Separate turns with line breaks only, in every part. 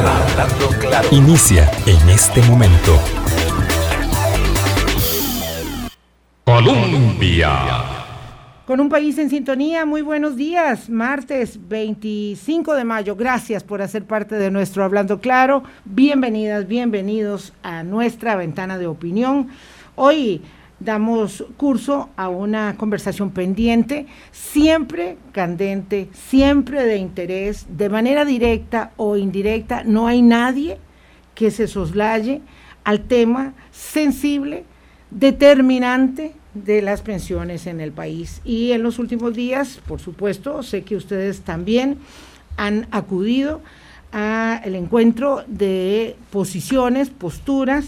claro, hablando claro. Inicia en este momento. Colombia.
Con un país en sintonía, muy buenos días. Martes 25 de mayo. Gracias por hacer parte de nuestro Hablando Claro. Bienvenidas, bienvenidos a nuestra ventana de opinión. Hoy damos curso a una conversación pendiente, siempre candente, siempre de interés, de manera directa o indirecta. No hay nadie que se soslaye al tema sensible determinante de las pensiones en el país. Y en los últimos días, por supuesto, sé que ustedes también han acudido al encuentro de posiciones, posturas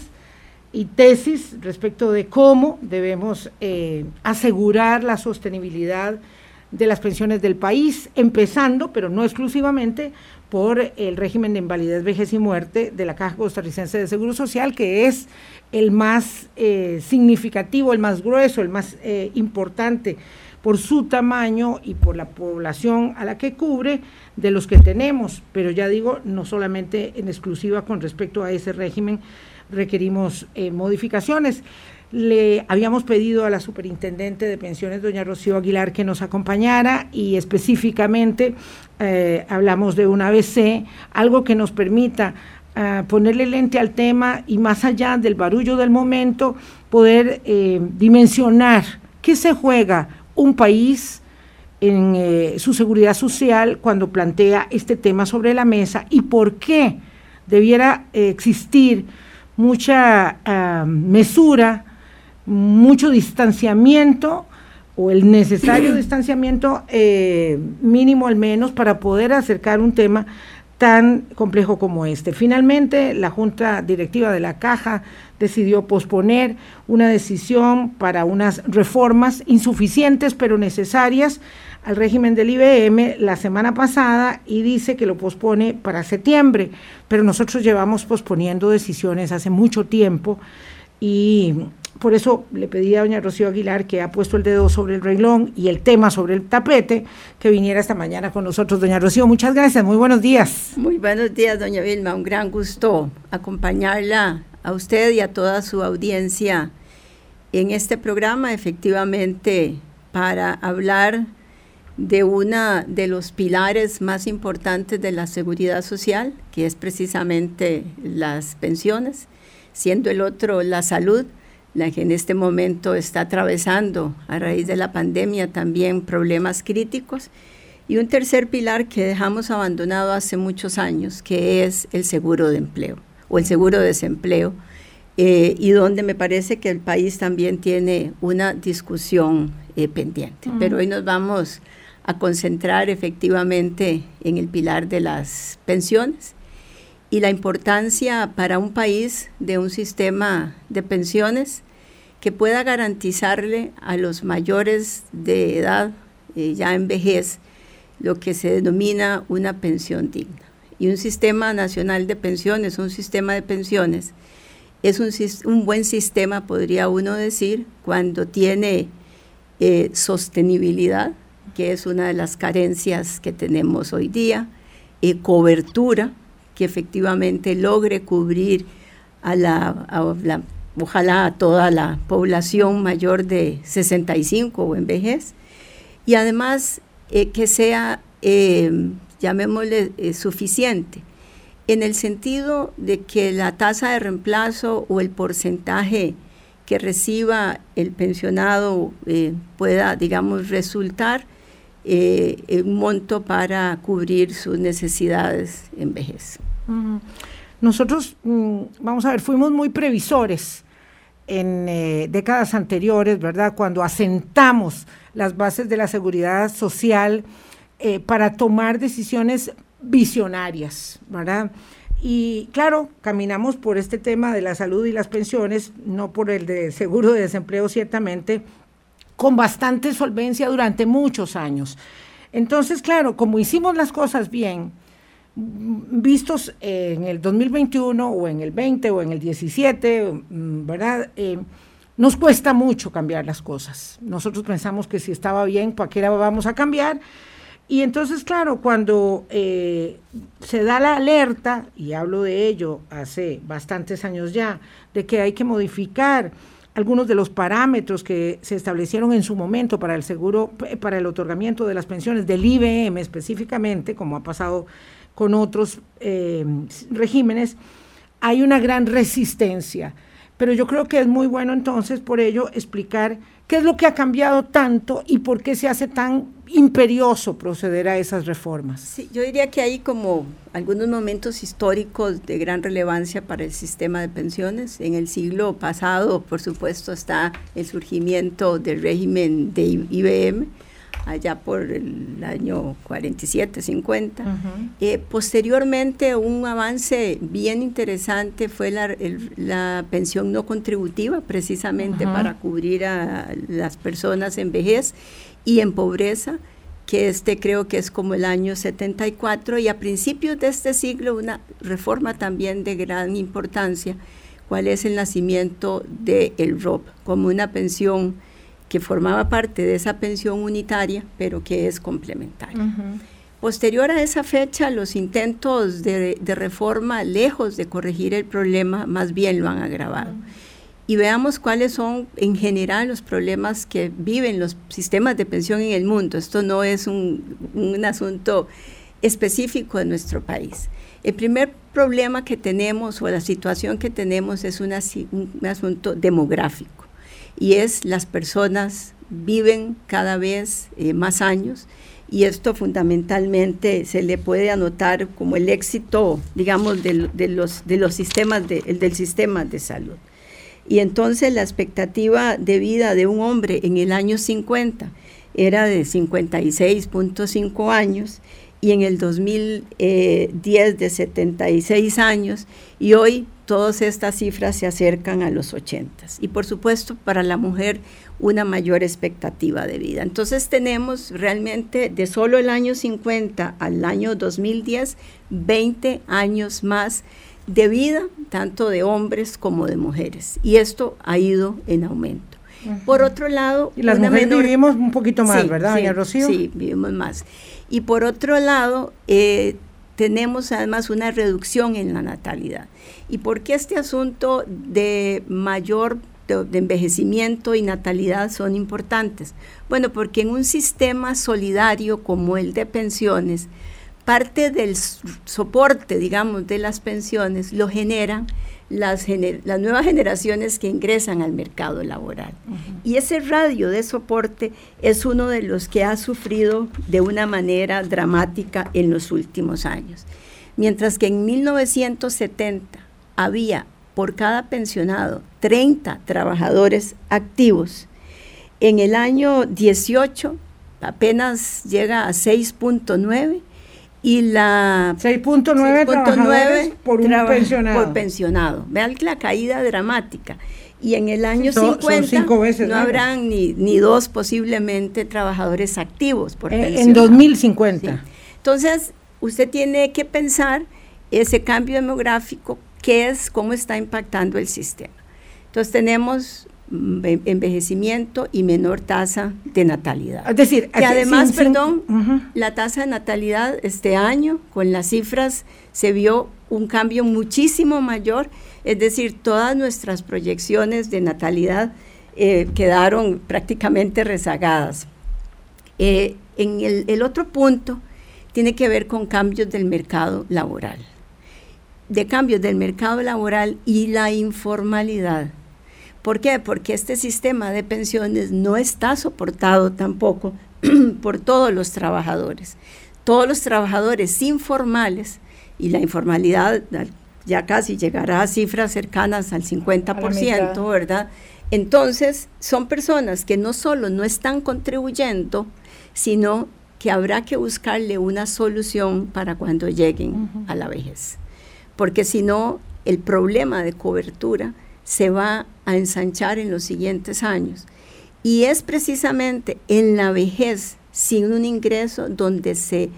y tesis respecto de cómo debemos eh, asegurar la sostenibilidad de las pensiones del país, empezando, pero no exclusivamente, por el régimen de invalidez, vejez y muerte de la Caja Costarricense de Seguro Social, que es el más eh, significativo, el más grueso, el más eh, importante por su tamaño y por la población a la que cubre de los que tenemos. Pero ya digo, no solamente en exclusiva con respecto a ese régimen requerimos eh, modificaciones. Le habíamos pedido a la superintendente de pensiones, doña Rocío Aguilar, que nos acompañara y específicamente hablamos de un ABC, algo que nos permita ponerle lente al tema y más allá del barullo del momento, poder eh, dimensionar qué se juega un país en eh, su seguridad social cuando plantea este tema sobre la mesa y por qué debiera existir mucha ah, mesura, mucho distanciamiento o el necesario distanciamiento eh, mínimo al menos para poder acercar un tema tan complejo como este. Finalmente, la Junta Directiva de la Caja decidió posponer una decisión para unas reformas insuficientes pero necesarias al régimen del IBM la semana pasada y dice que lo pospone para septiembre, pero nosotros llevamos posponiendo decisiones hace mucho tiempo y por eso le pedí a doña Rocío Aguilar, que ha puesto el dedo sobre el reglón y el tema sobre el tapete, que viniera esta mañana con nosotros. Doña Rocío, muchas gracias, muy buenos días.
Muy buenos días, doña Vilma, un gran gusto acompañarla a usted y a toda su audiencia en este programa, efectivamente, para hablar de una de los pilares más importantes de la seguridad social, que es precisamente las pensiones, siendo el otro la salud la que en este momento está atravesando a raíz de la pandemia también problemas críticos. Y un tercer pilar que dejamos abandonado hace muchos años, que es el seguro de empleo o el seguro de desempleo, eh, y donde me parece que el país también tiene una discusión eh, pendiente. Pero hoy nos vamos a concentrar efectivamente en el pilar de las pensiones y la importancia para un país de un sistema de pensiones que pueda garantizarle a los mayores de edad, eh, ya en vejez, lo que se denomina una pensión digna. Y un sistema nacional de pensiones, un sistema de pensiones, es un, buen sistema, podría uno decir, cuando tiene eh, sostenibilidad, que es una de las carencias que tenemos hoy día, eh, cobertura, que efectivamente logre cubrir a la, ojalá a toda la población mayor de 65 o en vejez, y además eh, que sea, eh, llamémosle, suficiente, en el sentido de que la tasa de reemplazo o el porcentaje que reciba el pensionado pueda, digamos, resultar un monto para cubrir sus necesidades en vejez.
Nosotros, mm, vamos a ver, fuimos muy previsores en eh, décadas anteriores, ¿verdad? Cuando asentamos las bases de la seguridad social eh, para tomar decisiones visionarias, ¿verdad? Y claro, caminamos por este tema de la salud y las pensiones, no por el de seguro de desempleo ciertamente, con bastante solvencia durante muchos años. Entonces, claro, como hicimos las cosas bien, vistos en el 2021 o en el 20 o en el 17, mm, ¿verdad? Eh, nos cuesta mucho cambiar las cosas. Nosotros pensamos que si estaba bien, ¿para vamos a cambiar? Y entonces, claro, cuando eh, se da la alerta, y hablo de ello hace bastantes años ya, de que hay que modificar algunos de los parámetros que se establecieron en su momento para el seguro, para el otorgamiento de las pensiones del IBM específicamente, como ha pasado con otros eh, regímenes, hay una gran resistencia. Pero yo creo que es muy bueno entonces por ello explicar qué es lo que ha cambiado tanto y por qué se hace tan imperioso proceder a esas reformas.
Sí, yo diría que hay como algunos momentos históricos de gran relevancia para el sistema de pensiones. En el siglo pasado, por supuesto, está el surgimiento del régimen de IBM allá por el año 47, 50. Eh, posteriormente, un avance bien interesante fue la, pensión no contributiva, precisamente para cubrir a las personas en vejez y en pobreza que este creo que es como el año 74 y a principios de este siglo una reforma también de gran importancia, cuál es el nacimiento del el ROP como una pensión que formaba parte de esa pensión unitaria, pero que es complementaria. Posterior a esa fecha, los intentos de, reforma, lejos de corregir el problema, más bien lo han agravado. Y veamos cuáles son en general los problemas que viven los sistemas de pensión en el mundo. Esto no es un, un asunto específico de nuestro país. El primer problema que tenemos o la situación que tenemos es un asunto demográfico y es las personas viven cada vez eh, más años y esto fundamentalmente se le puede anotar como el éxito, digamos, de, los, de los sistemas de, del sistema de salud. Y entonces la expectativa de vida de un hombre en el año 50 era de 56.5 años y en el 2010 de 76 años y hoy todas estas cifras se acercan a los 80 y por supuesto para la mujer una mayor expectativa de vida. Entonces tenemos realmente de solo el año 50 al año 2010 20 años más de vida tanto de hombres como de mujeres y esto ha ido en aumento. Por otro lado,
y las mujeres vivimos un poquito más, ¿verdad,
sí,
Rocío?
Sí, vivimos más. Y por otro lado, eh, tenemos además una reducción en la natalidad. ¿Y por qué este asunto de mayor de, envejecimiento y natalidad son importantes? Bueno, porque en un sistema solidario como el de pensiones, parte del soporte, digamos, de las pensiones lo generan las, las nuevas generaciones que ingresan al mercado laboral. Y ese radio de soporte es uno de los que ha sufrido de una manera dramática en los últimos años. Mientras que en 1970 había por cada pensionado 30 trabajadores activos, en el año 18 apenas llega a 6.9 y la
6.9 por un pensionado.
Por pensionado. Vean la caída dramática. Y en el año 50 no habrán ni, ni, dos posiblemente trabajadores activos por
eh, En 2050.
Entonces, usted tiene que pensar ese cambio demográfico, qué es, cómo está impactando el sistema. Entonces tenemos envejecimiento y menor tasa de natalidad.
Es decir,
que además, perdón, la tasa de natalidad este año con las cifras se vio un cambio muchísimo mayor, es decir, todas nuestras proyecciones de natalidad eh, quedaron prácticamente rezagadas. Eh, en el, el otro punto tiene que ver con cambios del mercado laboral, de cambios del mercado laboral y la informalidad ¿Por qué? Porque este sistema de pensiones no está soportado tampoco por todos los trabajadores. Todos los trabajadores informales y la informalidad ya casi llegará a cifras cercanas al 50%, ¿verdad? Entonces, son personas que no solo no están contribuyendo, sino que habrá que buscarle una solución para cuando lleguen a la vejez. Porque si no, el problema de cobertura se va a ensanchar en los siguientes años. Y es precisamente en la vejez, sin un ingreso, donde se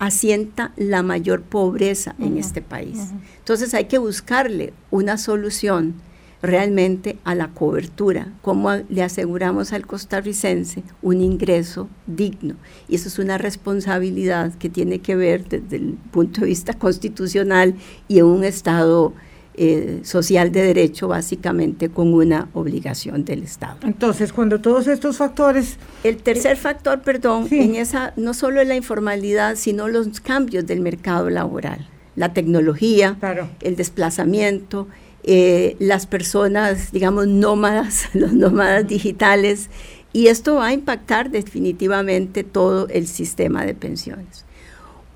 asienta la mayor pobreza en este país. Entonces hay que buscarle una solución realmente a la cobertura, cómo le aseguramos al costarricense un ingreso digno. Y eso es una responsabilidad que tiene que ver desde el punto de vista constitucional y en un Estado eh, social de derecho, básicamente con una obligación del Estado.
Entonces, cuando todos estos factores...
El tercer factor, perdón, en esa no solo es la informalidad, sino los cambios del mercado laboral, la tecnología, el desplazamiento, eh, las personas, digamos, nómadas, los nómadas digitales, y esto va a impactar definitivamente todo el sistema de pensiones.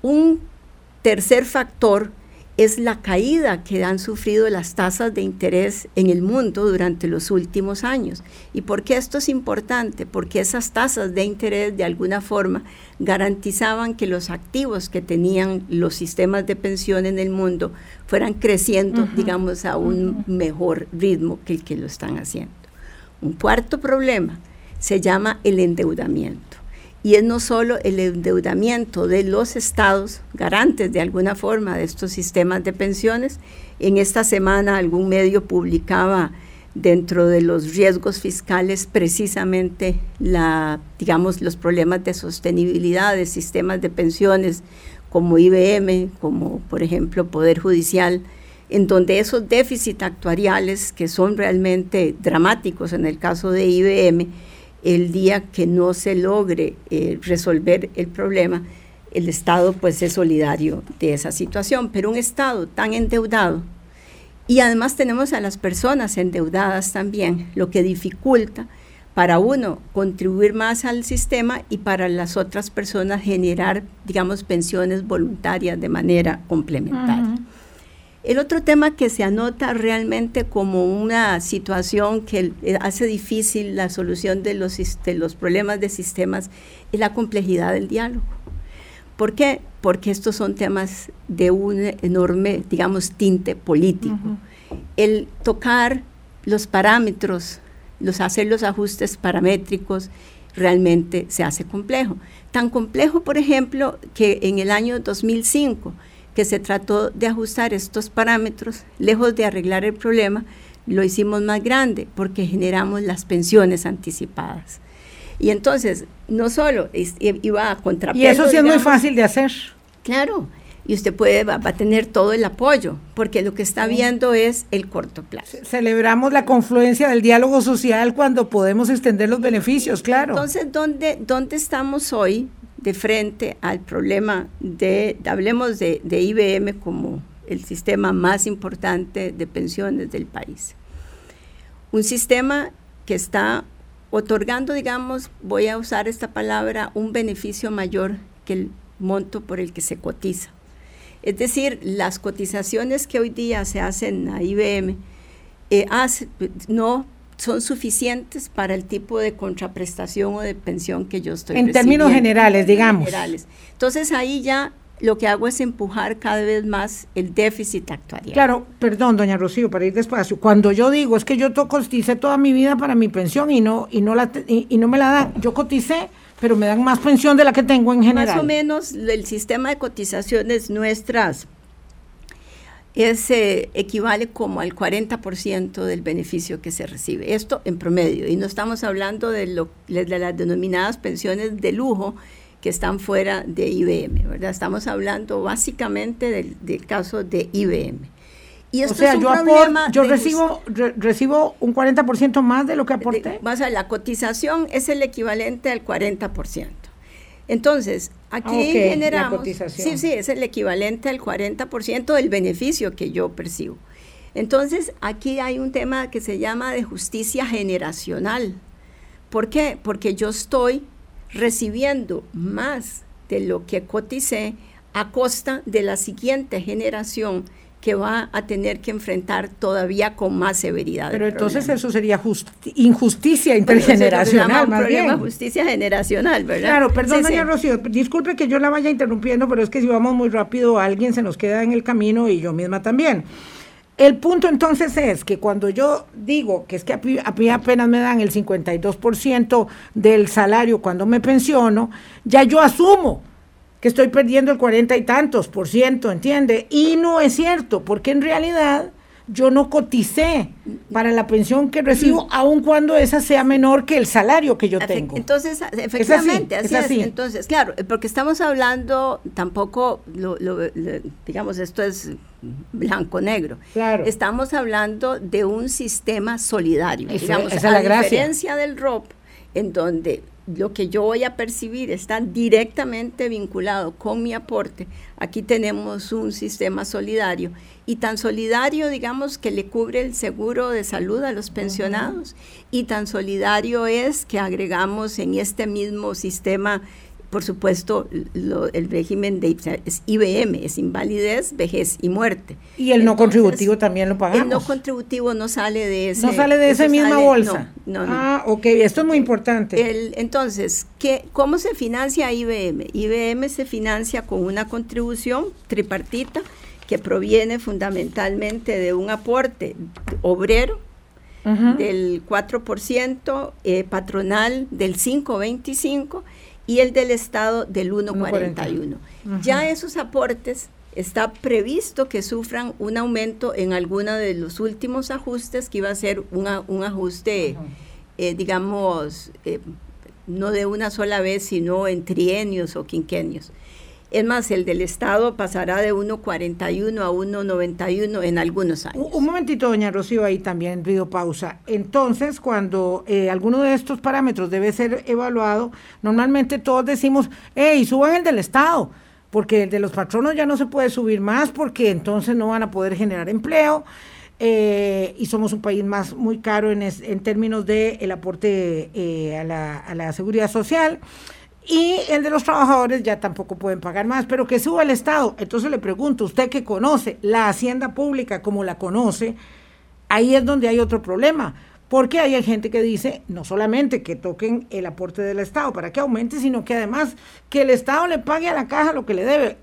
Un tercer factor es la caída que han sufrido las tasas de interés en el mundo durante los últimos años. ¿Y por qué esto es importante? Porque esas tasas de interés de alguna forma garantizaban que los activos que tenían los sistemas de pensión en el mundo fueran creciendo, digamos, a un mejor ritmo que el que lo están haciendo. Un cuarto problema se llama el endeudamiento y es no solo el endeudamiento de los estados, garantes de alguna forma de estos sistemas de pensiones. En esta semana algún medio publicaba dentro de los riesgos fiscales precisamente la, digamos, los problemas de sostenibilidad de sistemas de pensiones como IBM, como por ejemplo Poder Judicial, en donde esos déficits actuariales que son realmente dramáticos en el caso de IBM, el día que no se logre eh, resolver el problema, el Estado pues es solidario de esa situación, pero un Estado tan endeudado y además tenemos a las personas endeudadas también, lo que dificulta para uno contribuir más al sistema y para las otras personas generar, digamos, pensiones voluntarias de manera complementaria. El otro tema que se anota realmente como una situación que hace difícil la solución de los, los problemas de sistemas es la complejidad del diálogo. ¿Por qué? Porque estos son temas de un enorme, digamos, tinte político. El tocar los parámetros, los hacer los ajustes paramétricos, realmente se hace complejo. Tan complejo, por ejemplo, que en el año 2005 que se trató de ajustar estos parámetros, lejos de arreglar el problema, lo hicimos más grande porque generamos las pensiones anticipadas. Y entonces, no solo iba a contrapeso.
Y eso sí es muy fácil de hacer.
Claro, y usted puede, va, a tener todo el apoyo, porque lo que está viendo es el corto plazo.
Celebramos la confluencia del diálogo social cuando podemos extender los beneficios, claro.
Entonces, ¿dónde, dónde estamos hoy? De frente al problema de, hablemos de, IBM como el sistema más importante de pensiones del país. Un sistema que está otorgando, digamos, voy a usar esta palabra, un beneficio mayor que el monto por el que se cotiza. Es decir, las cotizaciones que hoy día se hacen a IBM eh, no son suficientes para el tipo de contraprestación o de pensión que yo estoy
En términos generales, digamos.
Entonces ahí ya lo que hago es empujar cada vez más el déficit actuarial.
Claro, perdón, doña Rocío, para ir despacio. Cuando yo digo es que yo coticé toda mi vida para mi pensión y no y no la y, no me la dan, yo coticé, pero me dan más pensión de la que tengo en general.
Más o menos el sistema de cotizaciones nuestras ese equivale como al 40% del beneficio que se recibe. Esto en promedio. Y no estamos hablando de, lo, de las denominadas pensiones de lujo que están fuera de IBM, ¿verdad? Estamos hablando básicamente del, caso de IBM.
Y esto o sea, yo, yo recibo, recibo un 40% más de lo que aporté.
Vas a la cotización es el equivalente al 40%. Entonces, aquí ah, generamos, sí, sí, es el equivalente al 40% del beneficio que yo percibo. Entonces, aquí hay un tema que se llama de justicia generacional. ¿Por qué? Porque yo estoy recibiendo más de lo que coticé a costa de la siguiente generación que va a tener que enfrentar todavía con más severidad.
Pero entonces eso sería injusticia intergeneracional, más
problema, justicia generacional, ¿verdad?
Claro, perdón, doña Rocío, disculpe que yo la vaya interrumpiendo, pero es que si vamos muy rápido, alguien se nos queda en el camino y yo misma también. El punto entonces es que cuando yo digo que es que a mí apenas me dan el 52% del salario cuando me pensiono, ya yo asumo que estoy perdiendo el cuarenta y tantos por ciento, ¿entiende? Y no es cierto, porque en realidad yo no coticé para la pensión que recibo, aun cuando esa sea menor que el salario que yo tengo.
Entonces, efectivamente, así, es Entonces, claro, porque estamos hablando, tampoco, lo, digamos, esto es blanco-negro. Claro. Estamos hablando de un sistema solidario. digamos, esa a la diferencia del ROP, en donde lo que yo voy a percibir está directamente vinculado con mi aporte. Aquí tenemos un sistema solidario y tan solidario, digamos, que le cubre el seguro de salud a los pensionados y tan solidario es que agregamos en este mismo sistema por supuesto, el régimen de es IBM, es invalidez, vejez y muerte.
Y el no contributivo también lo pagamos.
El no contributivo no sale de ese.
No sale de esa misma bolsa. No, no, ah, ok, esto es muy importante.
El, entonces, ¿qué, ¿cómo se financia IBM? IBM se financia con una contribución tripartita que proviene fundamentalmente de un aporte obrero del 4%, eh, patronal del 5,25% y el del Estado del 1,41. Ya esos aportes está previsto que sufran un aumento en alguno de los últimos ajustes, que iba a ser un ajuste, eh, digamos, eh, no de una sola vez, sino en trienios o quinquenios. Es más, el del Estado pasará de 1,41 a 1,91 en algunos años.
Un, momentito, doña Rocío, ahí también pido pausa. Entonces, cuando eh, alguno de estos parámetros debe ser evaluado, normalmente todos decimos, hey, suban el del Estado, porque el de los patronos ya no se puede subir más, porque entonces no van a poder generar empleo. Eh, y somos un país más muy caro en, en términos de el aporte eh, a, la, a la seguridad social. Y el de los trabajadores ya tampoco pueden pagar más, pero que suba el Estado. Entonces le pregunto, usted que conoce la hacienda pública como la conoce, ahí es donde hay otro problema. Porque hay gente que dice no solamente que toquen el aporte del Estado para que aumente, sino que además que el Estado le pague a la caja lo que le debe,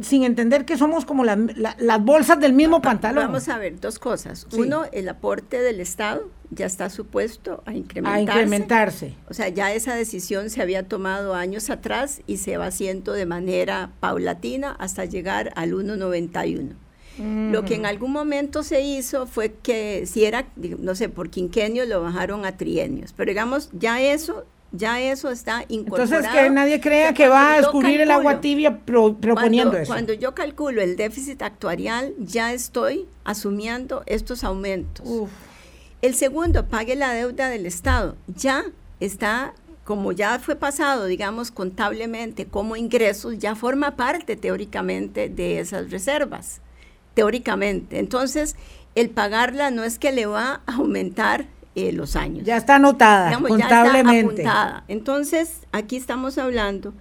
sin entender que somos como las bolsas del mismo pantalón.
Vamos a ver dos cosas. Uno, el aporte del Estado ya está supuesto a incrementarse.
A incrementarse.
O sea, ya esa decisión se había tomado años atrás y se va haciendo de manera paulatina hasta llegar al 1,91. Lo que en algún momento se hizo fue que si era, no sé, por quinquenio lo bajaron a trienios, pero digamos, ya eso ya eso está incorporado.
Entonces, que nadie crea que va a descubrir el agua tibia proponiendo eso.
Cuando yo calculo el déficit actuarial, ya estoy asumiendo estos aumentos. El segundo, pague la deuda del Estado. Ya está, como ya fue pasado, digamos, contablemente como ingresos, ya forma parte teóricamente de esas reservas teóricamente. Entonces, el pagarla no es que le va a aumentar eh, los años.
Ya está anotada contablemente.
Entonces, aquí estamos hablando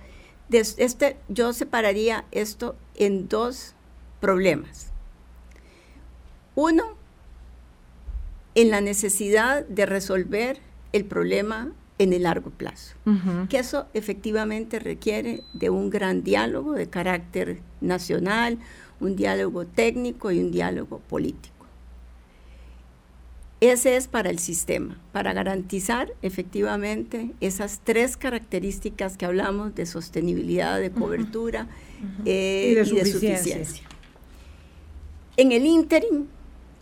de este, yo separaría esto en dos problemas. Uno, en la necesidad de resolver el problema en el largo plazo, que eso efectivamente requiere de un gran diálogo de carácter nacional, un diálogo técnico y un diálogo político. Ese es para el sistema, para garantizar efectivamente esas tres características que hablamos de sostenibilidad, de cobertura eh, y, de, suficiencia. En el ínterin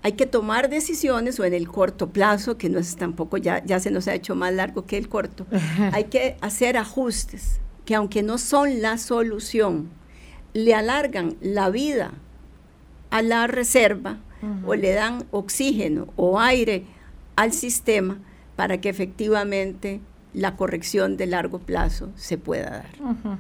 hay que tomar decisiones o en el corto plazo, que no es tampoco, ya, ya se nos ha hecho más largo que el corto, hay que hacer ajustes que aunque no son la solución, le alargan la vida a la reserva o le dan oxígeno o aire al sistema para que efectivamente la corrección de largo plazo se pueda dar.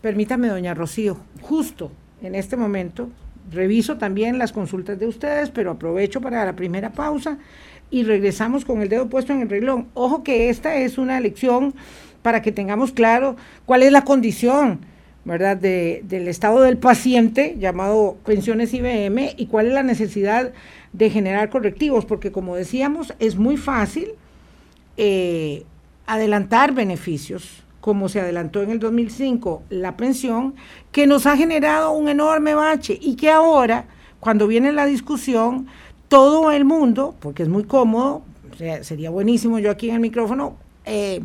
Permítame, doña Rocío, justo en este momento reviso también las consultas de ustedes, pero aprovecho para la primera pausa y regresamos con el dedo puesto en el reglón. Ojo que esta es una lección para que tengamos claro cuál es la condición ¿verdad? De, del estado del paciente, llamado pensiones IBM, y cuál es la necesidad de generar correctivos, porque como decíamos, es muy fácil eh, adelantar beneficios, como se adelantó en el 2005 la pensión, que nos ha generado un enorme bache y que ahora, cuando viene la discusión, todo el mundo, porque es muy cómodo, sería buenísimo yo aquí en el micrófono, eh,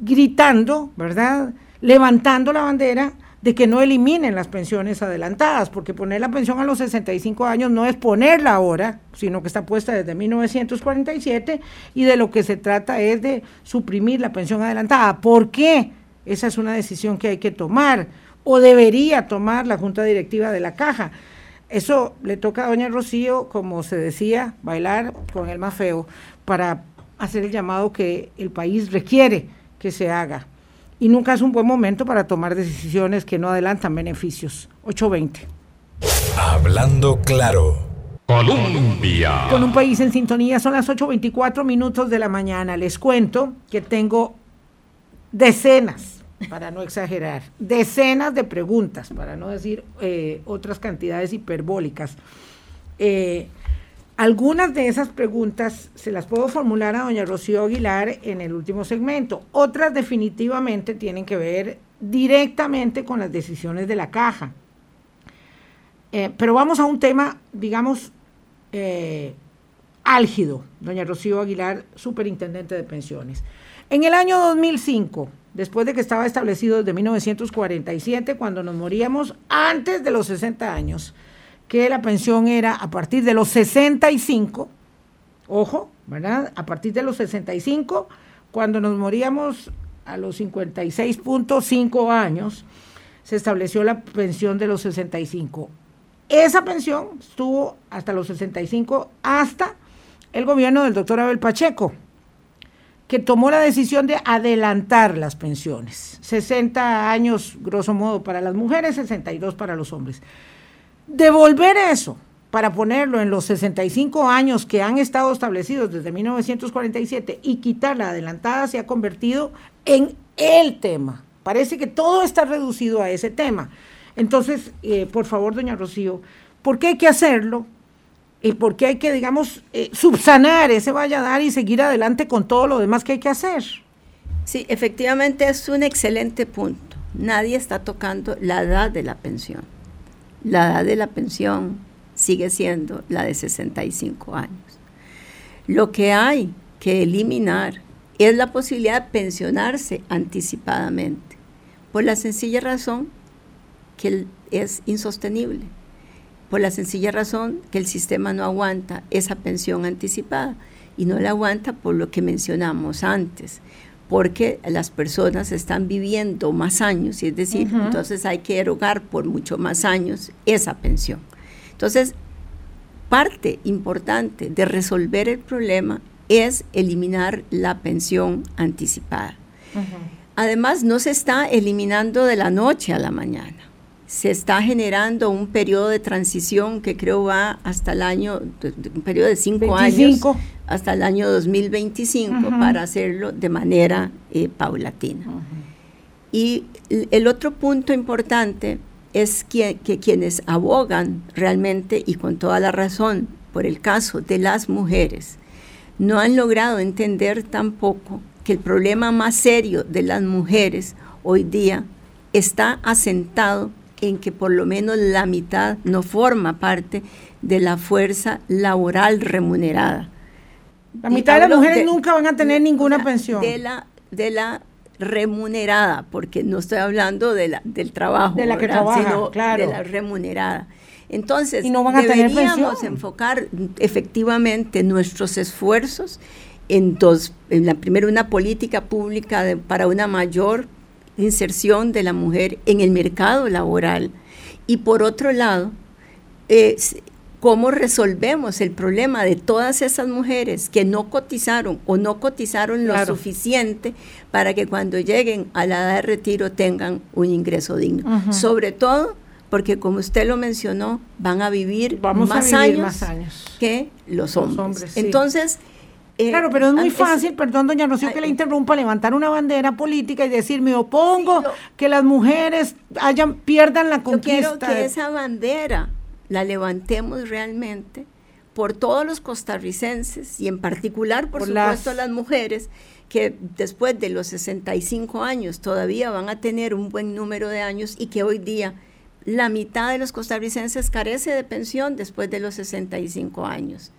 gritando, ¿verdad? Levantando la bandera de que no eliminen las pensiones adelantadas, porque poner la pensión a los 65 años no es ponerla ahora, sino que está puesta desde 1947 y de lo que se trata es de suprimir la pensión adelantada. ¿Por qué? Esa es una decisión que hay que tomar o debería tomar la Junta Directiva de la Caja. Eso le toca a doña Rocío, como se decía, bailar con el más feo para hacer el llamado que el país requiere que se haga y nunca es un buen momento para tomar decisiones que no adelantan beneficios. 820.
Hablando claro.
Colombia. Con un país en sintonía, son las 8.24 minutos de la mañana. Les cuento que tengo decenas, para no exagerar, decenas de preguntas, para no decir eh, otras cantidades hiperbólicas. Eh, algunas de esas preguntas se las puedo formular a doña Rocío Aguilar en el último segmento. Otras definitivamente tienen que ver directamente con las decisiones de la caja. Eh, pero vamos a un tema, digamos, eh, álgido, doña Rocío Aguilar, superintendente de pensiones. En el año 2005, después de que estaba establecido desde 1947, cuando nos moríamos antes de los 60 años, que la pensión era a partir de los 65, ojo, ¿verdad? A partir de los 65, cuando nos moríamos a los 56.5 años, se estableció la pensión de los 65. Esa pensión estuvo hasta los 65, hasta el gobierno del doctor Abel Pacheco, que tomó la decisión de adelantar las pensiones. 60 años, grosso modo, para las mujeres, 62 para los hombres. Devolver eso para ponerlo en los 65 años que han estado establecidos desde 1947 y quitar la adelantada se ha convertido en el tema. Parece que todo está reducido a ese tema. Entonces, eh, por favor, doña Rocío, ¿por qué hay que hacerlo? ¿Y por qué hay que, digamos, eh, subsanar ese vaya a dar y seguir adelante con todo lo demás que hay que hacer?
Sí, efectivamente es un excelente punto. Nadie está tocando la edad de la pensión la edad de la pensión sigue siendo la de 65 años. Lo que hay que eliminar es la posibilidad de pensionarse anticipadamente, por la sencilla razón que es insostenible, por la sencilla razón que el sistema no aguanta esa pensión anticipada y no la aguanta por lo que mencionamos antes, porque las personas están viviendo más años, y es decir, entonces hay que erogar por mucho más años esa pensión. Entonces, parte importante de resolver el problema es eliminar la pensión anticipada. Además, no se está eliminando de la noche a la mañana se está generando un periodo de transición que creo va hasta el año, un periodo de cinco años, hasta el año 2025 para hacerlo de manera eh, paulatina. Y el otro punto importante es que, que quienes abogan realmente y con toda la razón por el caso de las mujeres, no han logrado entender tampoco que el problema más serio de las mujeres hoy día está asentado en que por lo menos la mitad no forma parte de la fuerza laboral remunerada.
La mitad de las mujeres nunca van a tener ninguna pensión.
De la, de la remunerada, porque no estoy hablando de la, del trabajo,
de la que trabaja, sino claro.
de la remunerada. Entonces, deberíamos enfocar efectivamente nuestros esfuerzos en dos, en la primera una política pública para una mayor inserción de la mujer en el mercado laboral. Y por otro lado, cómo resolvemos el problema de todas esas mujeres que no cotizaron o no cotizaron lo suficiente para que cuando lleguen a la edad de retiro tengan un ingreso digno. Sobre todo porque como usted lo mencionó, van a vivir, más, años que los hombres. Entonces,
eh, claro, pero es muy fácil, perdón, doña Rocío, que le interrumpa, levantar una bandera política y decir, me opongo que las mujeres hayan, pierdan la conquista.
Yo quiero que esa bandera la levantemos realmente por todos los costarricenses y en particular, por, supuesto, las... las mujeres que después de los 65 años todavía van a tener un buen número de años y que hoy día la mitad de los costarricenses carece de pensión después de los 65 años.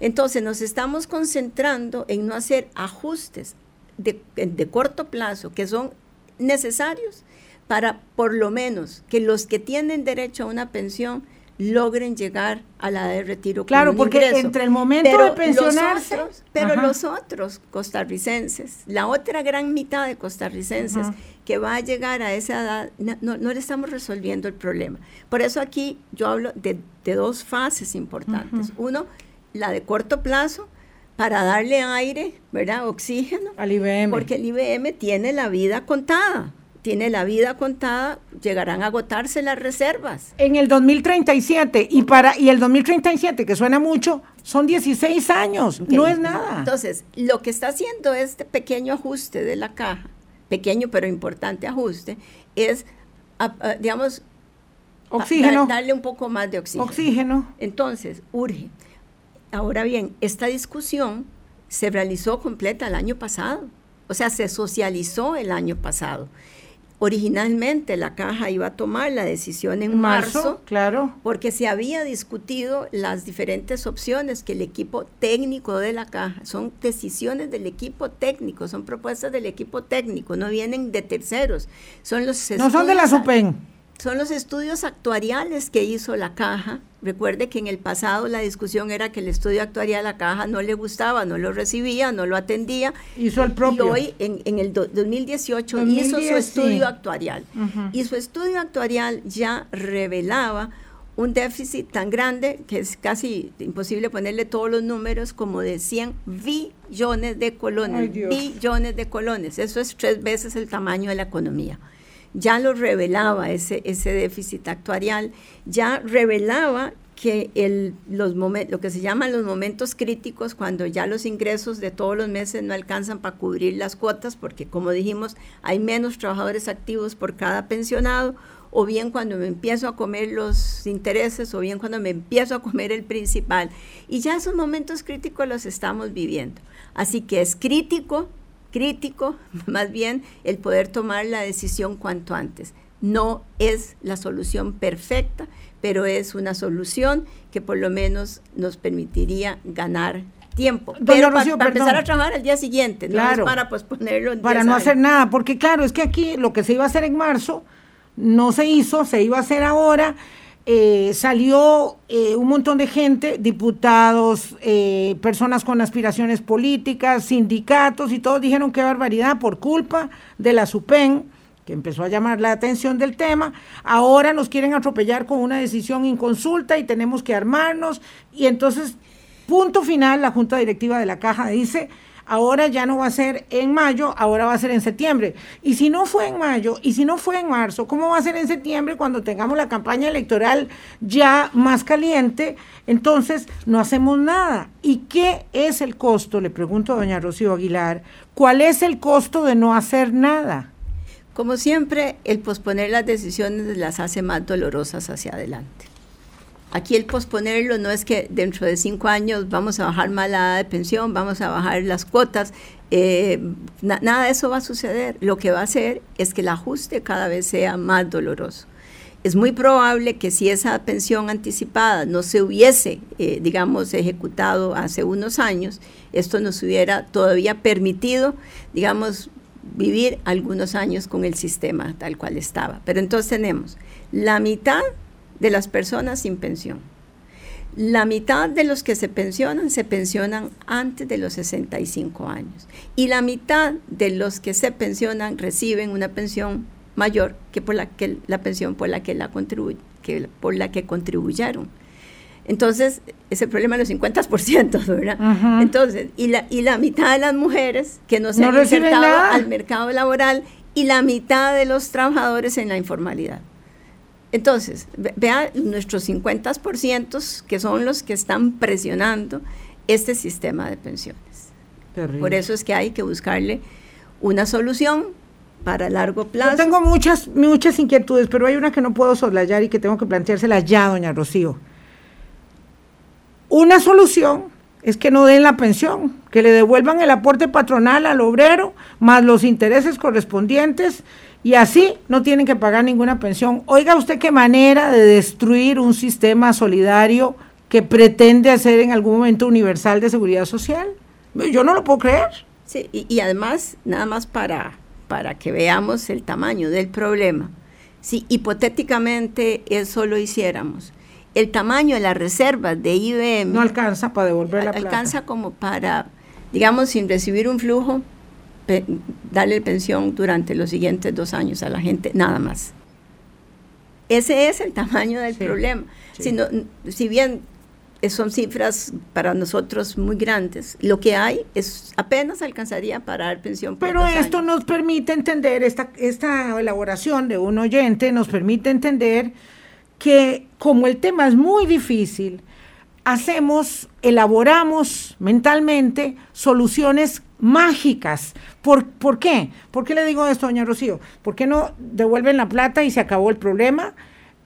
Entonces nos estamos concentrando en no hacer ajustes de, corto plazo que son necesarios, para por lo menos que los que tienen derecho a una pensión logren llegar a la de retiro.
Claro, porque entre el momento de pensionarse.
pero los otros costarricenses, la otra gran mitad de costarricenses que va a llegar a esa edad, no, le estamos resolviendo el problema. Por eso aquí yo hablo de, dos fases importantes. Uno, la de corto plazo, para darle aire, ¿verdad? Oxígeno.
Al IBM.
Porque el IBM tiene la vida contada tiene la vida contada, llegarán a agotarse las reservas.
En el 2037 y para y el 2037 que suena mucho, son 16 años, no es nada.
Entonces, lo que está haciendo este pequeño ajuste de la caja, pequeño pero importante ajuste, es digamos
oxígeno,
darle un poco más de oxígeno.
Oxígeno.
Entonces, urge. Ahora bien, esta discusión se realizó completa el año pasado. O sea, se socializó el año pasado. Originalmente la caja iba a tomar la decisión en marzo,
claro.
porque se había discutido las diferentes opciones que el equipo técnico de la caja, son decisiones del equipo técnico, son propuestas del equipo técnico, no vienen de terceros, son los
No son de la SUPEN
son los estudios actuariales que hizo la caja. Recuerde que en el pasado la discusión era que el estudio actuarial de la caja no le gustaba, no lo recibía, no lo atendía.
Hizo el propio.
Y hoy, en, el 2018, hizo su estudio actuarial. Y su estudio actuarial ya revelaba un déficit tan grande que es casi imposible ponerle todos los números como de 100 billones de colones. billones de colones. Eso es tres veces el tamaño de la economía ya lo revelaba ese, ese déficit actuarial, ya revelaba que el, los lo que se llaman los momentos críticos, cuando ya los ingresos de todos los meses no alcanzan para cubrir las cuotas, porque como dijimos, hay menos trabajadores activos por cada pensionado, o bien cuando me empiezo a comer los intereses, o bien cuando me empiezo a comer el principal. Y ya esos momentos críticos los estamos viviendo. Así que es crítico crítico, más bien el poder tomar la decisión cuanto antes. No es la solución perfecta, pero es una solución que por lo menos nos permitiría ganar tiempo. pero para, empezar a trabajar al día siguiente, no para posponerlo.
para no hacer nada, porque claro, es que aquí lo que se iba a hacer en marzo no se hizo, se iba a hacer ahora eh, salió eh, un montón de gente, diputados, eh, personas con aspiraciones políticas, sindicatos, y todos dijeron qué barbaridad por culpa de la SUPEN, que empezó a llamar la atención del tema. Ahora nos quieren atropellar con una decisión inconsulta y tenemos que armarnos. Y entonces, punto final, la Junta Directiva de la Caja dice, ahora ya no va a ser en mayo, ahora va a ser en septiembre. Y si no fue en mayo, y si no fue en marzo, ¿cómo va a ser en septiembre cuando tengamos la campaña electoral ya más caliente? Entonces, no hacemos nada. ¿Y qué es el costo? Le pregunto a doña Rocío Aguilar, ¿cuál es el costo de no hacer nada?
Como siempre, el posponer las decisiones las hace más dolorosas hacia adelante. Aquí el posponerlo no es que dentro de cinco años vamos a bajar más la edad de pensión, vamos a bajar las cuotas, eh, nada de eso va a suceder. Lo que va a hacer es que el ajuste cada vez sea más doloroso. Es muy probable que si esa pensión anticipada no se hubiese, eh, digamos, ejecutado hace unos años, esto nos hubiera todavía permitido, digamos, vivir algunos años con el sistema tal cual estaba. Pero entonces tenemos la mitad de las personas sin pensión. La mitad de los que se pensionan se pensionan antes de los 65 años y la mitad de los que se pensionan reciben una pensión mayor que por la que la pensión por la que la que por la que contribuyeron. Entonces, ese problema de los 50%, ¿verdad? Entonces, y la, y la mitad de las mujeres que no se han insertado al mercado laboral y la mitad de los trabajadores en la informalidad. Entonces, vea nuestros 50% que son los que están presionando este sistema de pensiones. Por eso es que hay que buscarle una solución para largo plazo.
Yo tengo muchas, muchas inquietudes, pero hay una que no puedo soslayar y que tengo que planteársela ya, doña Rocío. Una solución es que no den la pensión, que le devuelvan el aporte patronal al obrero, más los intereses correspondientes y así no tienen que pagar ninguna pensión. Oiga usted qué manera de destruir un sistema solidario que pretende hacer en algún momento universal de seguridad social. Yo no lo puedo creer.
Sí, y, además, nada más para, para que veamos el tamaño del problema. si hipotéticamente eso lo hiciéramos, el tamaño de las reservas de IBM
no alcanza para devolver la
plata. Alcanza como para, digamos, sin recibir un flujo, darle pensión durante los siguientes dos años a la gente, nada más. Ese es el tamaño del problema. Si, si bien son cifras para nosotros muy grandes. Lo que hay es apenas alcanzaría para dar pensión.
Pero esto nos permite entender, esta, esta elaboración de un oyente nos permite entender que como el tema es muy difícil, hacemos, elaboramos mentalmente soluciones mágicas. ¿Por, ¿Por qué? ¿Por qué le digo esto, doña Rocío? ¿Por qué no devuelven la plata y se acabó el problema?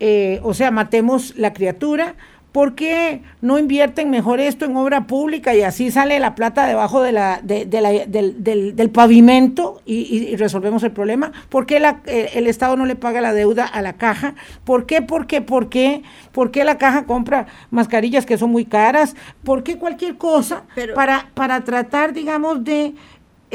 Eh, o sea, matemos la criatura ¿Por qué no invierten mejor esto en obra pública y así sale la plata debajo de la, de, la, del, del, pavimento y, resolvemos el problema? ¿Por qué la, eh, el Estado no le paga la deuda a la caja? ¿Por qué, por qué, por qué? ¿Por qué la caja compra mascarillas que son muy caras? ¿Por qué cualquier cosa para, para tratar, digamos, de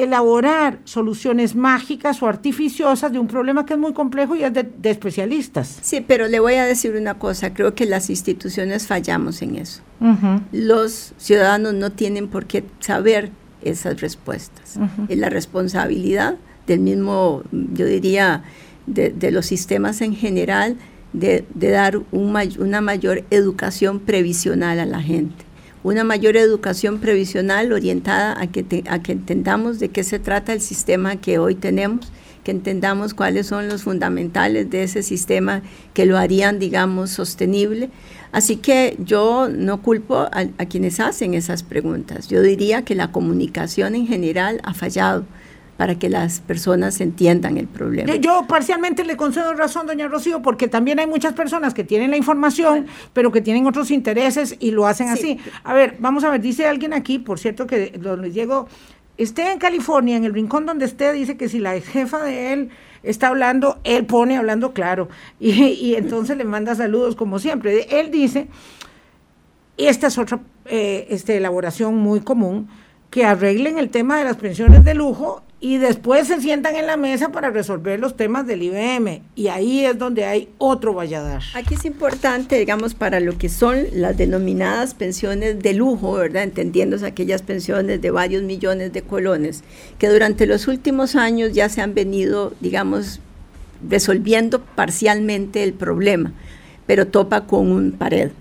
elaborar soluciones mágicas o artificiosas de un problema que es muy complejo y es de, especialistas.
Sí, pero le voy a decir una cosa, creo que las instituciones fallamos en eso. Los ciudadanos no tienen por qué saber esas respuestas. Es la responsabilidad del mismo, yo diría, de, los sistemas en general, de, dar una mayor educación previsional a la gente una mayor educación previsional orientada a que, a que entendamos de qué se trata el sistema que hoy tenemos, que entendamos cuáles son los fundamentales de ese sistema que lo harían, digamos, sostenible. Así que yo no culpo a quienes hacen esas preguntas. Yo diría que la comunicación en general ha fallado para que las personas entiendan el problema.
Yo parcialmente le concedo razón, doña Rocío, porque también hay muchas personas que tienen la información, pero que tienen otros intereses y lo hacen así. A ver, vamos a ver, dice alguien aquí, por cierto, que don Luis Diego esté en California, en el rincón donde esté, dice que si la jefa de él está hablando, él pone hablando claro, y, entonces le manda saludos como siempre. Él dice, y esta es otra eh, este, elaboración muy común, que arreglen el tema de las pensiones de lujo y después se sientan en la mesa para resolver los temas del IBM y ahí es donde hay otro valladar.
Aquí es importante, digamos, para lo que son las denominadas pensiones de lujo, ¿verdad? Entendiéndose aquellas pensiones de varios millones de colones, que durante los últimos años ya se han venido, digamos, resolviendo parcialmente el problema, pero topa con un pared.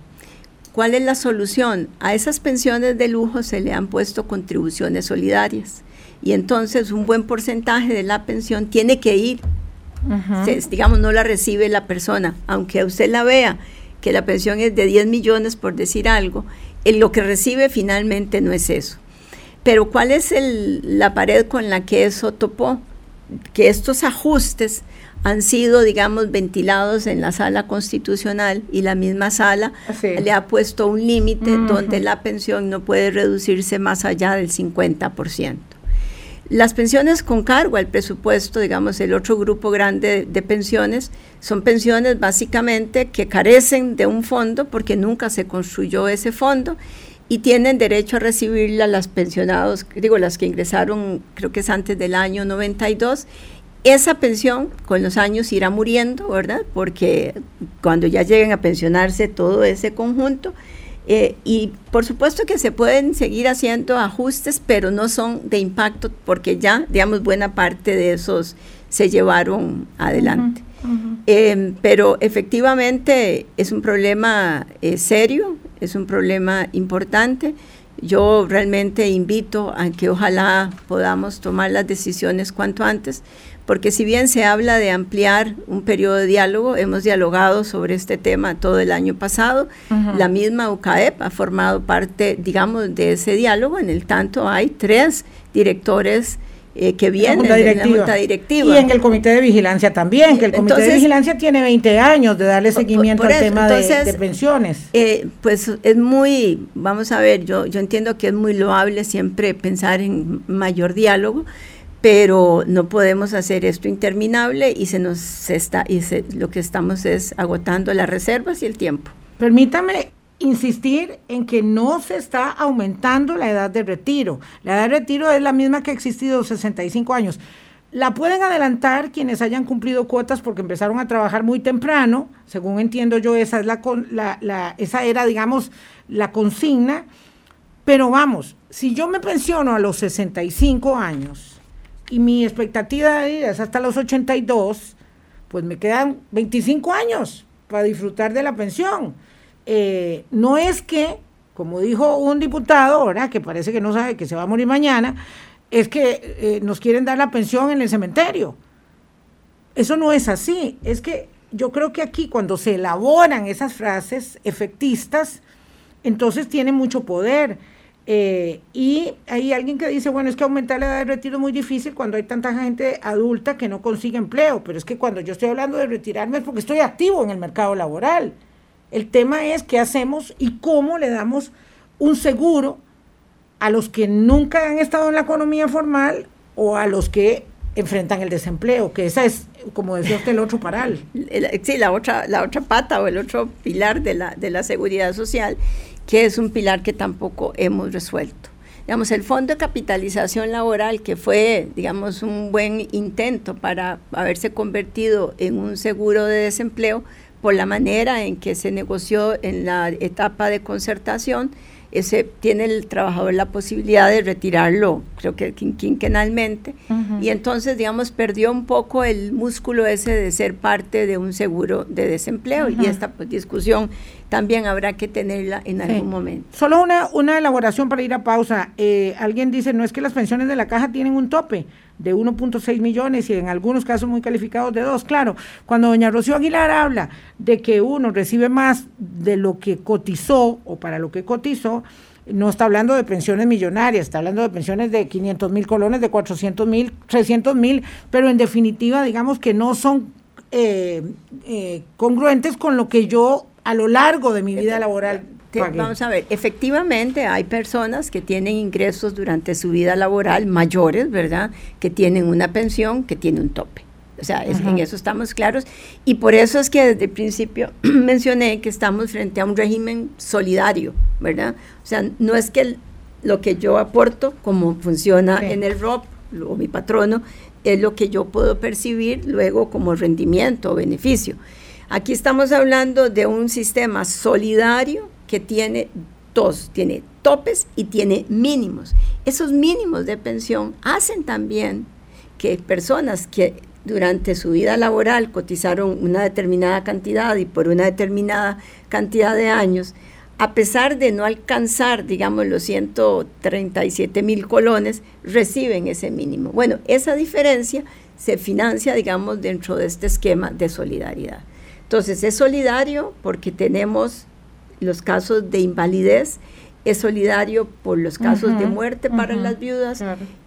¿Cuál es la solución? A esas pensiones de lujo se le han puesto contribuciones solidarias y entonces un buen porcentaje de la pensión tiene que ir, digamos, no la recibe la persona, aunque usted la vea que la pensión es de 10 millones por decir algo, en lo que recibe finalmente no es eso. Pero ¿cuál es la pared con la que eso topó? Que estos ajustes han sido, digamos, ventilados en la sala constitucional y la misma sala le ha puesto un límite donde la pensión no puede reducirse más allá del 50%. Las pensiones con cargo al presupuesto, digamos, el otro grupo grande de pensiones, son pensiones básicamente que carecen de un fondo porque nunca se construyó ese fondo y tienen derecho a recibirla las pensionados, digo, las que ingresaron, creo que es antes del año 92. Esa pensión con los años irá muriendo, ¿verdad? Porque cuando ya lleguen a pensionarse todo ese conjunto, eh, y por supuesto que se pueden seguir haciendo ajustes, pero no son de impacto porque ya, digamos, buena parte de esos se llevaron adelante. Em, pero efectivamente es un problema eh, serio, es un problema importante. Yo realmente invito a que ojalá podamos tomar las decisiones cuanto antes, porque si bien se habla de ampliar un periodo de diálogo, hemos dialogado sobre este tema todo el año pasado, la misma UCAEP ha formado parte, digamos, de ese diálogo, en el tanto hay tres directores eh, que vienen de la Junta Directiva.
Y en el Comité de Vigilancia también, que el Comité de Vigilancia tiene 20 años de darle seguimiento al tema de, pensiones.
Eh, pues es muy, vamos a ver, yo, yo entiendo que es muy loable siempre pensar en mayor diálogo, pero no podemos hacer esto interminable y se nos está y lo que estamos es agotando las reservas y el tiempo.
Permítame insistir en que no se está aumentando la edad de retiro. La edad de retiro es la misma que ha existido 65 años. la pueden adelantar quienes hayan cumplido cuotas porque empezaron a trabajar muy temprano, según entiendo yo, esa es la, la, esa era, digamos, la consigna. Pero vamos, si yo me pensiono a los 65 años y mi expectativa de vida es hasta los 82, pues me quedan 25 años para disfrutar de la pensión. Eh, no es que, como dijo un diputado, ahora que parece que no sabe que se va a morir mañana, es que eh, nos quieren dar la pensión en el cementerio. Eso no es así. Es que yo creo que aquí cuando se elaboran esas frases efectistas, entonces tiene mucho poder. Eh, y hay alguien que dice, bueno, es que aumentar la edad de retiro es muy difícil cuando hay tanta gente adulta que no consigue empleo, pero es que cuando yo estoy hablando de retirarme es porque estoy activo en el mercado laboral. El tema es qué hacemos y cómo le damos un seguro a los que nunca han estado en la economía formal o a los que enfrentan el desempleo, que esa es, como decía usted, el otro paral.
Sí, la otra, la otra pata o el otro pilar de la, de la seguridad social, que es un pilar que tampoco hemos resuelto. Digamos, el Fondo de Capitalización Laboral, que fue, digamos, un buen intento para haberse convertido en un seguro de desempleo por la manera en que se negoció en la etapa de concertación, ese tiene el trabajador la posibilidad de retirarlo, creo que quinquenalmente, y entonces, digamos, perdió un poco el músculo ese de ser parte de un seguro de desempleo, y esta pues, discusión también habrá que tenerla en algún momento.
Solo una, una elaboración para ir a pausa. Eh, alguien dice, no es que las pensiones de la caja tienen un tope de 1.6 millones y en algunos casos muy calificados de dos. Claro, cuando doña Rocío Aguilar habla de que uno recibe más de lo que cotizó o para lo que cotizó, no está hablando de pensiones millonarias, está hablando de pensiones de 500 mil colones, de 400 mil, 300 mil, pero en definitiva digamos que no son eh, eh, congruentes con lo que yo a lo largo de mi vida laboral.
Vamos a ver, efectivamente hay personas que tienen ingresos durante su vida laboral mayores, ¿verdad? Que tienen una pensión que tiene un tope. O sea, en eso estamos claros. Y por eso es que desde el principio mencioné que estamos frente a un régimen solidario, ¿verdad? O sea, no es que lo que yo aporto, como funciona en el ROP, o mi patrono, es lo que yo puedo percibir luego como rendimiento o beneficio. Aquí estamos hablando de un sistema solidario que tiene dos, tiene topes y tiene mínimos. Esos mínimos de pensión hacen también que personas que durante su vida laboral cotizaron una determinada cantidad y por una determinada cantidad de años, a pesar de no alcanzar, digamos, los 137 mil colones, reciben ese mínimo. Bueno, esa diferencia se financia, digamos, dentro de este esquema de solidaridad. Entonces, es solidario porque tenemos los casos de invalidez, es solidario por los casos de muerte para las viudas,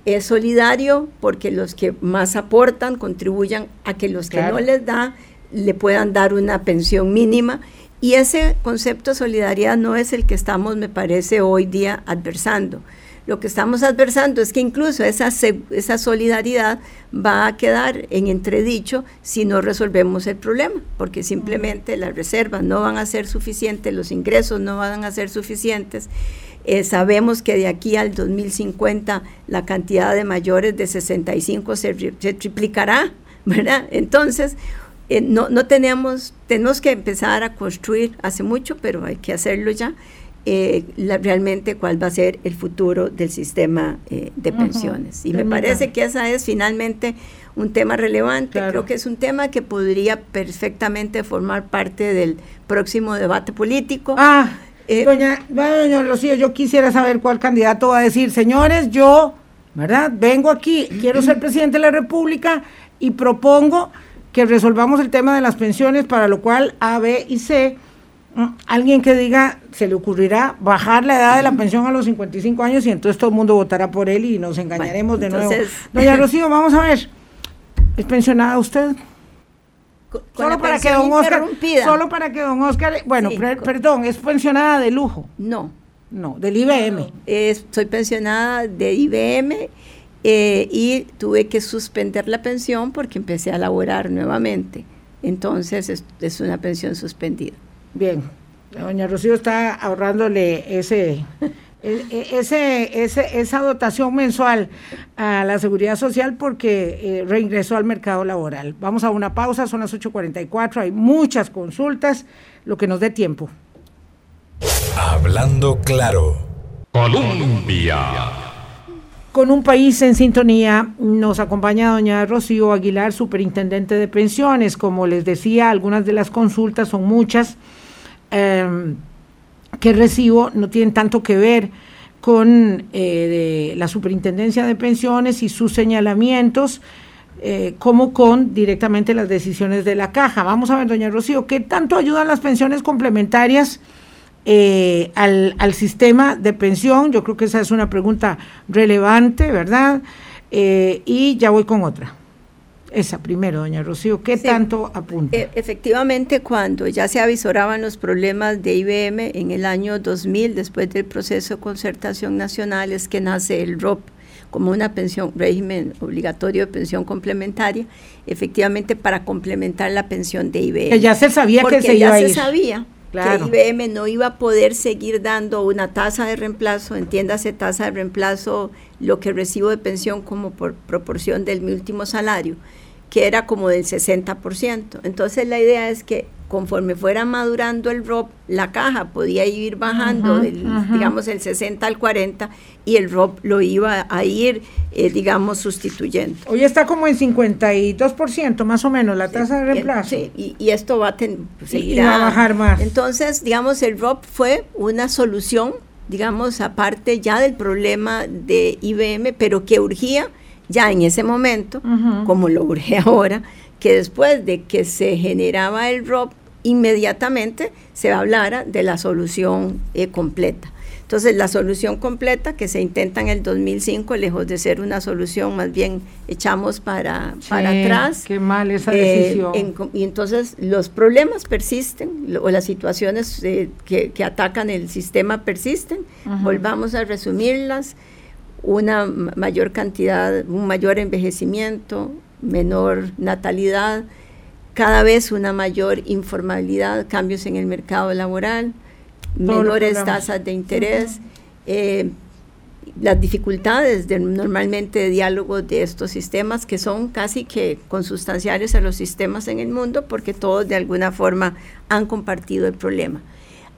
es solidario porque los que más aportan contribuyan a que los que no les da le puedan dar una pensión mínima. Y ese concepto de solidaridad no es el que estamos, me parece, hoy día adversando. Lo que estamos adversando es que incluso esa, esa solidaridad va a quedar en entredicho si no resolvemos el problema, porque simplemente las reservas no van a ser suficientes, los ingresos no van a ser suficientes. Eh, sabemos que de aquí al 2050 la cantidad de mayores de 65 se, triplicará, ¿verdad? Entonces, eh, no, no tenemos, tenemos que empezar a construir hace mucho, pero hay que hacerlo ya eh, realmente cuál va a ser el futuro del sistema de pensiones. Y me parece que esa es finalmente un tema relevante. Creo que es un tema que podría perfectamente formar parte del próximo debate político.
Ah, eh, doña, doña Rocío, yo quisiera saber cuál candidato va a decir, señores, yo, ¿verdad? Vengo aquí, quiero ser presidente de la República y propongo que resolvamos el tema de las pensiones, para lo cual A, B y C alguien que diga, se le ocurrirá bajar la edad de la pensión a los 55 años y entonces todo el mundo votará por él y nos engañaremos de nuevo. Doña Rocío, vamos a ver, ¿es pensionada usted? Solo para que don Oscar, solo para que don Oscar, bueno, perdón, es pensionada de lujo.
No.
No, del IBM.
soy pensionada de IBM eh, y tuve que suspender la pensión porque empecé a laborar nuevamente. Entonces es una pensión suspendida.
Bien, doña Rocío está ahorrándole ese, e, ese, esa dotación mensual a la seguridad social porque eh, reingresó al mercado laboral. Vamos a una pausa, son las 8.44, hay muchas consultas, lo que nos dé tiempo.
Hablando claro. Colombia.
Con un país en sintonía nos acompaña doña Rocío Aguilar, superintendente de pensiones. Como les decía, algunas de las consultas son muchas. Em, que recibo no tienen tanto que ver con eh, la superintendencia de pensiones y sus señalamientos, eh, como con directamente las decisiones de la caja. Vamos a ver, doña Rocío, ¿qué tanto ayudan las pensiones complementarias eh, al, al, sistema de pensión? Yo creo que esa es una pregunta relevante, ¿verdad? y ya voy con otra. Esa primero, doña Rocío, ¿qué tanto apunta?
E, efectivamente, cuando ya se avisoraban los problemas de IBM en el año 2000, después del proceso de concertación nacional, es que nace el ROP como una pensión, régimen obligatorio de pensión complementaria, efectivamente para complementar la pensión de IBM.
Que ya se sabía que se iba
a ir. se sabía que IBM no iba a poder seguir dando una tasa de reemplazo, entiéndase tasa de reemplazo, lo que recibo de pensión como por proporción del mi último salario que era como del 60%. Entonces la idea es que conforme fuera madurando el ROP, la caja podía ir bajando, del, digamos, el 60 al 40 y el ROP lo iba a ir, eh, digamos, sustituyendo.
Hoy está como en 52% más o menos la tasa de reemplazo.
Sí, y, esto va a,
seguir a bajar más.
Entonces, digamos, el ROP fue una solución, digamos, aparte ya del problema de IBM, pero que urgía ya en ese momento, como lo urge ahora, que después de que se generaba el ROP, inmediatamente se hablara de la solución eh, completa. Entonces, la solución completa que se intenta en el 2005, lejos de ser una solución, más bien echamos para, para atrás.
Qué mal esa eh,
decisión. y entonces los problemas persisten, o las situaciones eh, que, que, atacan el sistema persisten. Volvamos a resumirlas una mayor cantidad, un mayor envejecimiento, menor natalidad, cada vez una mayor informalidad, cambios en el mercado laboral, menores tasas de interés, eh, las dificultades de, normalmente de diálogo de estos sistemas que son casi que consustanciales a los sistemas en el mundo porque todos de alguna forma han compartido el problema.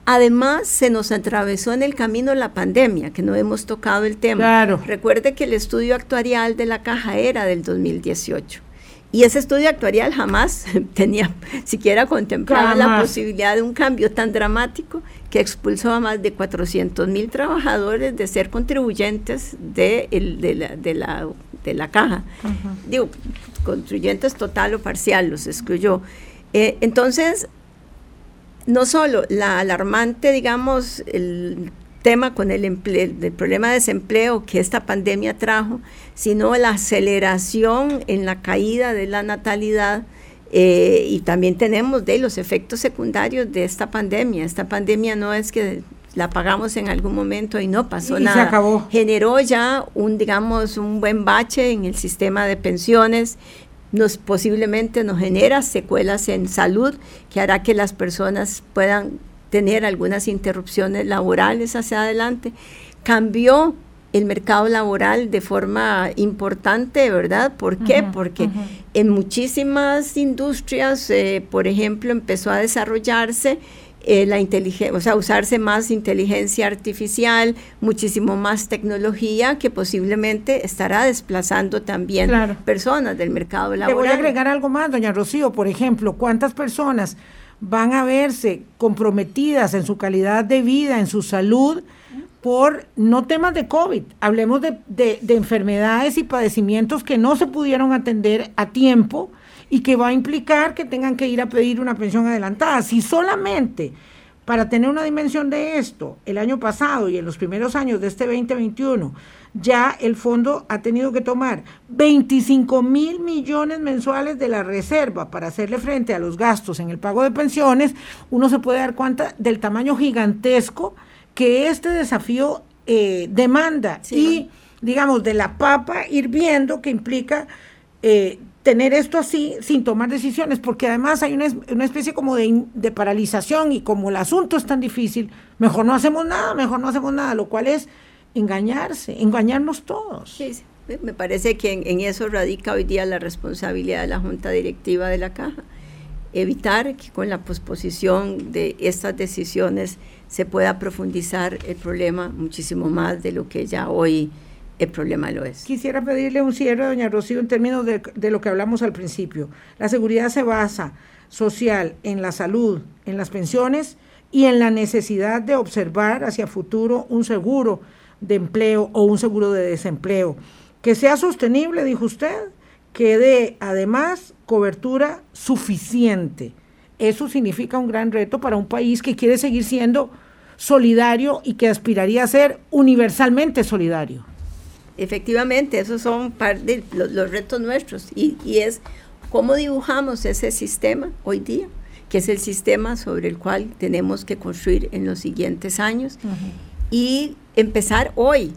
Además, se nos atravesó en el camino la pandemia, que no hemos tocado el tema.
Claro.
Recuerde que el estudio actuarial de la caja era del 2018. Y ese estudio actuarial jamás tenía siquiera contemplado la posibilidad de un cambio tan dramático que expulsó a más de 400 mil trabajadores de ser contribuyentes de, la, de, la, caja. Digo, contribuyentes total o parcial, los excluyó. Eh, entonces, no solo la alarmante, digamos, el tema con el, el problema de desempleo que esta pandemia trajo, sino la aceleración en la caída de la natalidad. Eh, y también tenemos de los efectos secundarios de esta pandemia. Esta pandemia no es que la pagamos en algún momento y no pasó nada.
Se acabó.
Generó ya un, digamos, un buen bache en el sistema de pensiones, nos posiblemente nos genera secuelas en salud que hará que las personas puedan tener algunas interrupciones laborales hacia adelante. Cambió el mercado laboral de forma importante, ¿verdad? ¿Por qué? Porque en muchísimas industrias, eh, por ejemplo, empezó a desarrollarse eh, la inteligencia, o sea, usarse más inteligencia artificial, muchísimo más tecnología que posiblemente estará desplazando también personas del mercado laboral.
Le voy a agregar algo más, doña Rocío, por ejemplo, ¿cuántas personas van a verse comprometidas en su calidad de vida, en su salud? por no temas de COVID, hablemos de, de, de enfermedades y padecimientos que no se pudieron atender a tiempo, y que va a implicar que tengan que ir a pedir una pensión adelantada. Si solamente para tener una dimensión de esto, el año pasado y en los primeros años de este 2021, ya el fondo ha tenido que tomar 25 mil millones mensuales de la reserva para hacerle frente a los gastos en el pago de pensiones, uno se puede dar cuenta del tamaño gigantesco que este desafío eh, demanda y, digamos, de la papa hirviendo que implica eh, tener esto así sin tomar decisiones, porque además hay una, una especie como de, de, paralización y como el asunto es tan difícil, mejor no hacemos nada, mejor no hacemos nada, lo cual es engañarse, engañarnos todos.
Me parece que en, en, eso radica hoy día la responsabilidad de la Junta Directiva de la Caja, evitar que con la posposición de estas decisiones se pueda profundizar el problema muchísimo más de lo que ya hoy el problema lo es.
Quisiera pedirle un cierre, doña Rocío, en términos de, de, lo que hablamos al principio. La seguridad se basa social en la salud, en las pensiones y en la necesidad de observar hacia futuro un seguro de empleo o un seguro de desempleo. Que sea sostenible, dijo usted, que dé además cobertura suficiente. Eso significa un gran reto para un país que quiere seguir siendo solidario y que aspiraría a ser universalmente solidario.
Efectivamente, esos son parte de los, los retos nuestros y, y, es cómo dibujamos ese sistema hoy día, que es el sistema sobre el cual tenemos que construir en los siguientes años uh -huh. y empezar hoy,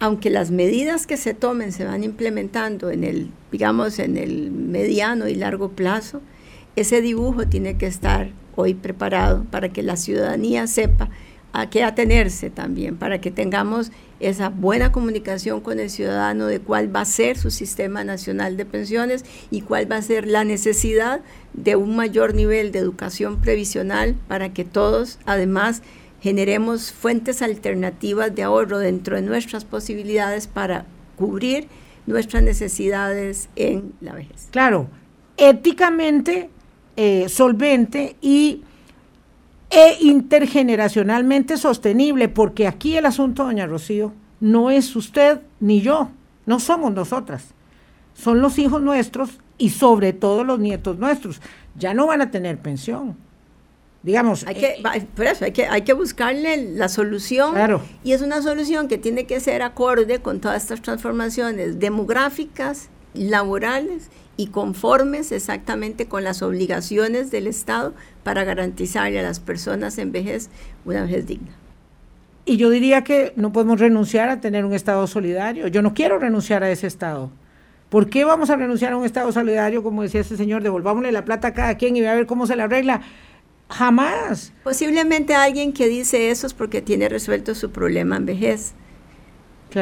aunque las medidas que se tomen se van implementando en el, digamos, en el mediano y largo plazo, ese dibujo tiene que estar hoy preparado para que la ciudadanía sepa a qué atenerse también, para que tengamos esa buena comunicación con el ciudadano de cuál va a ser su sistema nacional de pensiones y cuál va a ser la necesidad de un mayor nivel de educación previsional para que todos, además, generemos fuentes alternativas de ahorro dentro de nuestras posibilidades para cubrir nuestras necesidades en la vejez.
Claro, éticamente eh, solvente y e intergeneracionalmente sostenible, porque aquí el asunto, doña Rocío, no es usted ni yo, no somos nosotras, son los hijos nuestros y sobre todo los nietos nuestros. Ya no van a tener pensión. Digamos,
hay que, eh, por eso hay que, hay que buscarle la solución
claro.
y es una solución que tiene que ser acorde con todas estas transformaciones demográficas, laborales y conformes exactamente con las obligaciones del Estado para garantizarle a las personas en vejez una vejez digna.
Y yo diría que no podemos renunciar a tener un Estado solidario. Yo no quiero renunciar a ese Estado. ¿Por qué vamos a renunciar a un Estado solidario? Como decía ese señor, devolvámosle la plata a cada quien y a ver cómo se la arregla. Jamás.
Posiblemente alguien que dice eso es porque tiene resuelto su problema en vejez.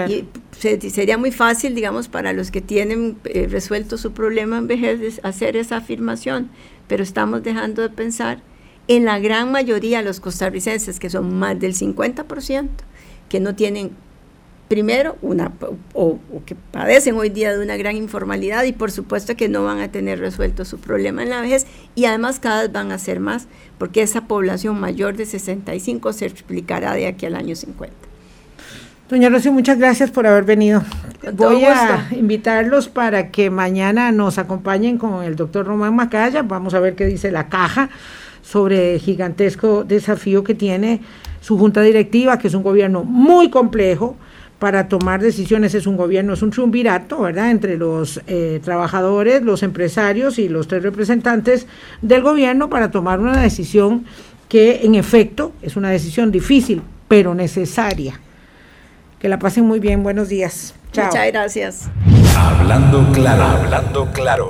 Y se, sería muy fácil, digamos, para los que tienen eh, resuelto su problema en vejez hacer esa afirmación, pero estamos dejando de pensar en la gran mayoría de los costarricenses, que son más del 50%, que no tienen, primero, una, o, o, que padecen hoy día de una gran informalidad y por supuesto que no van a tener resuelto su problema en la vejez y además cada vez van a ser más, porque esa población mayor de 65 se explicará de aquí al año 50.
Doña Rocío, muchas gracias por haber venido. Voy a invitarlos para que mañana nos acompañen con el doctor Román Macaya. Vamos a ver qué dice la caja sobre el gigantesco desafío que tiene su junta directiva, que es un gobierno muy complejo para tomar decisiones. Es un gobierno, es un triunvirato, ¿verdad?, entre los eh, trabajadores, los empresarios y los tres representantes del gobierno para tomar una decisión que, en efecto, es una decisión difícil, pero necesaria. Que la pasen muy bien. Buenos días. Chao.
Muchas gracias.
Hablando claro, hablando claro.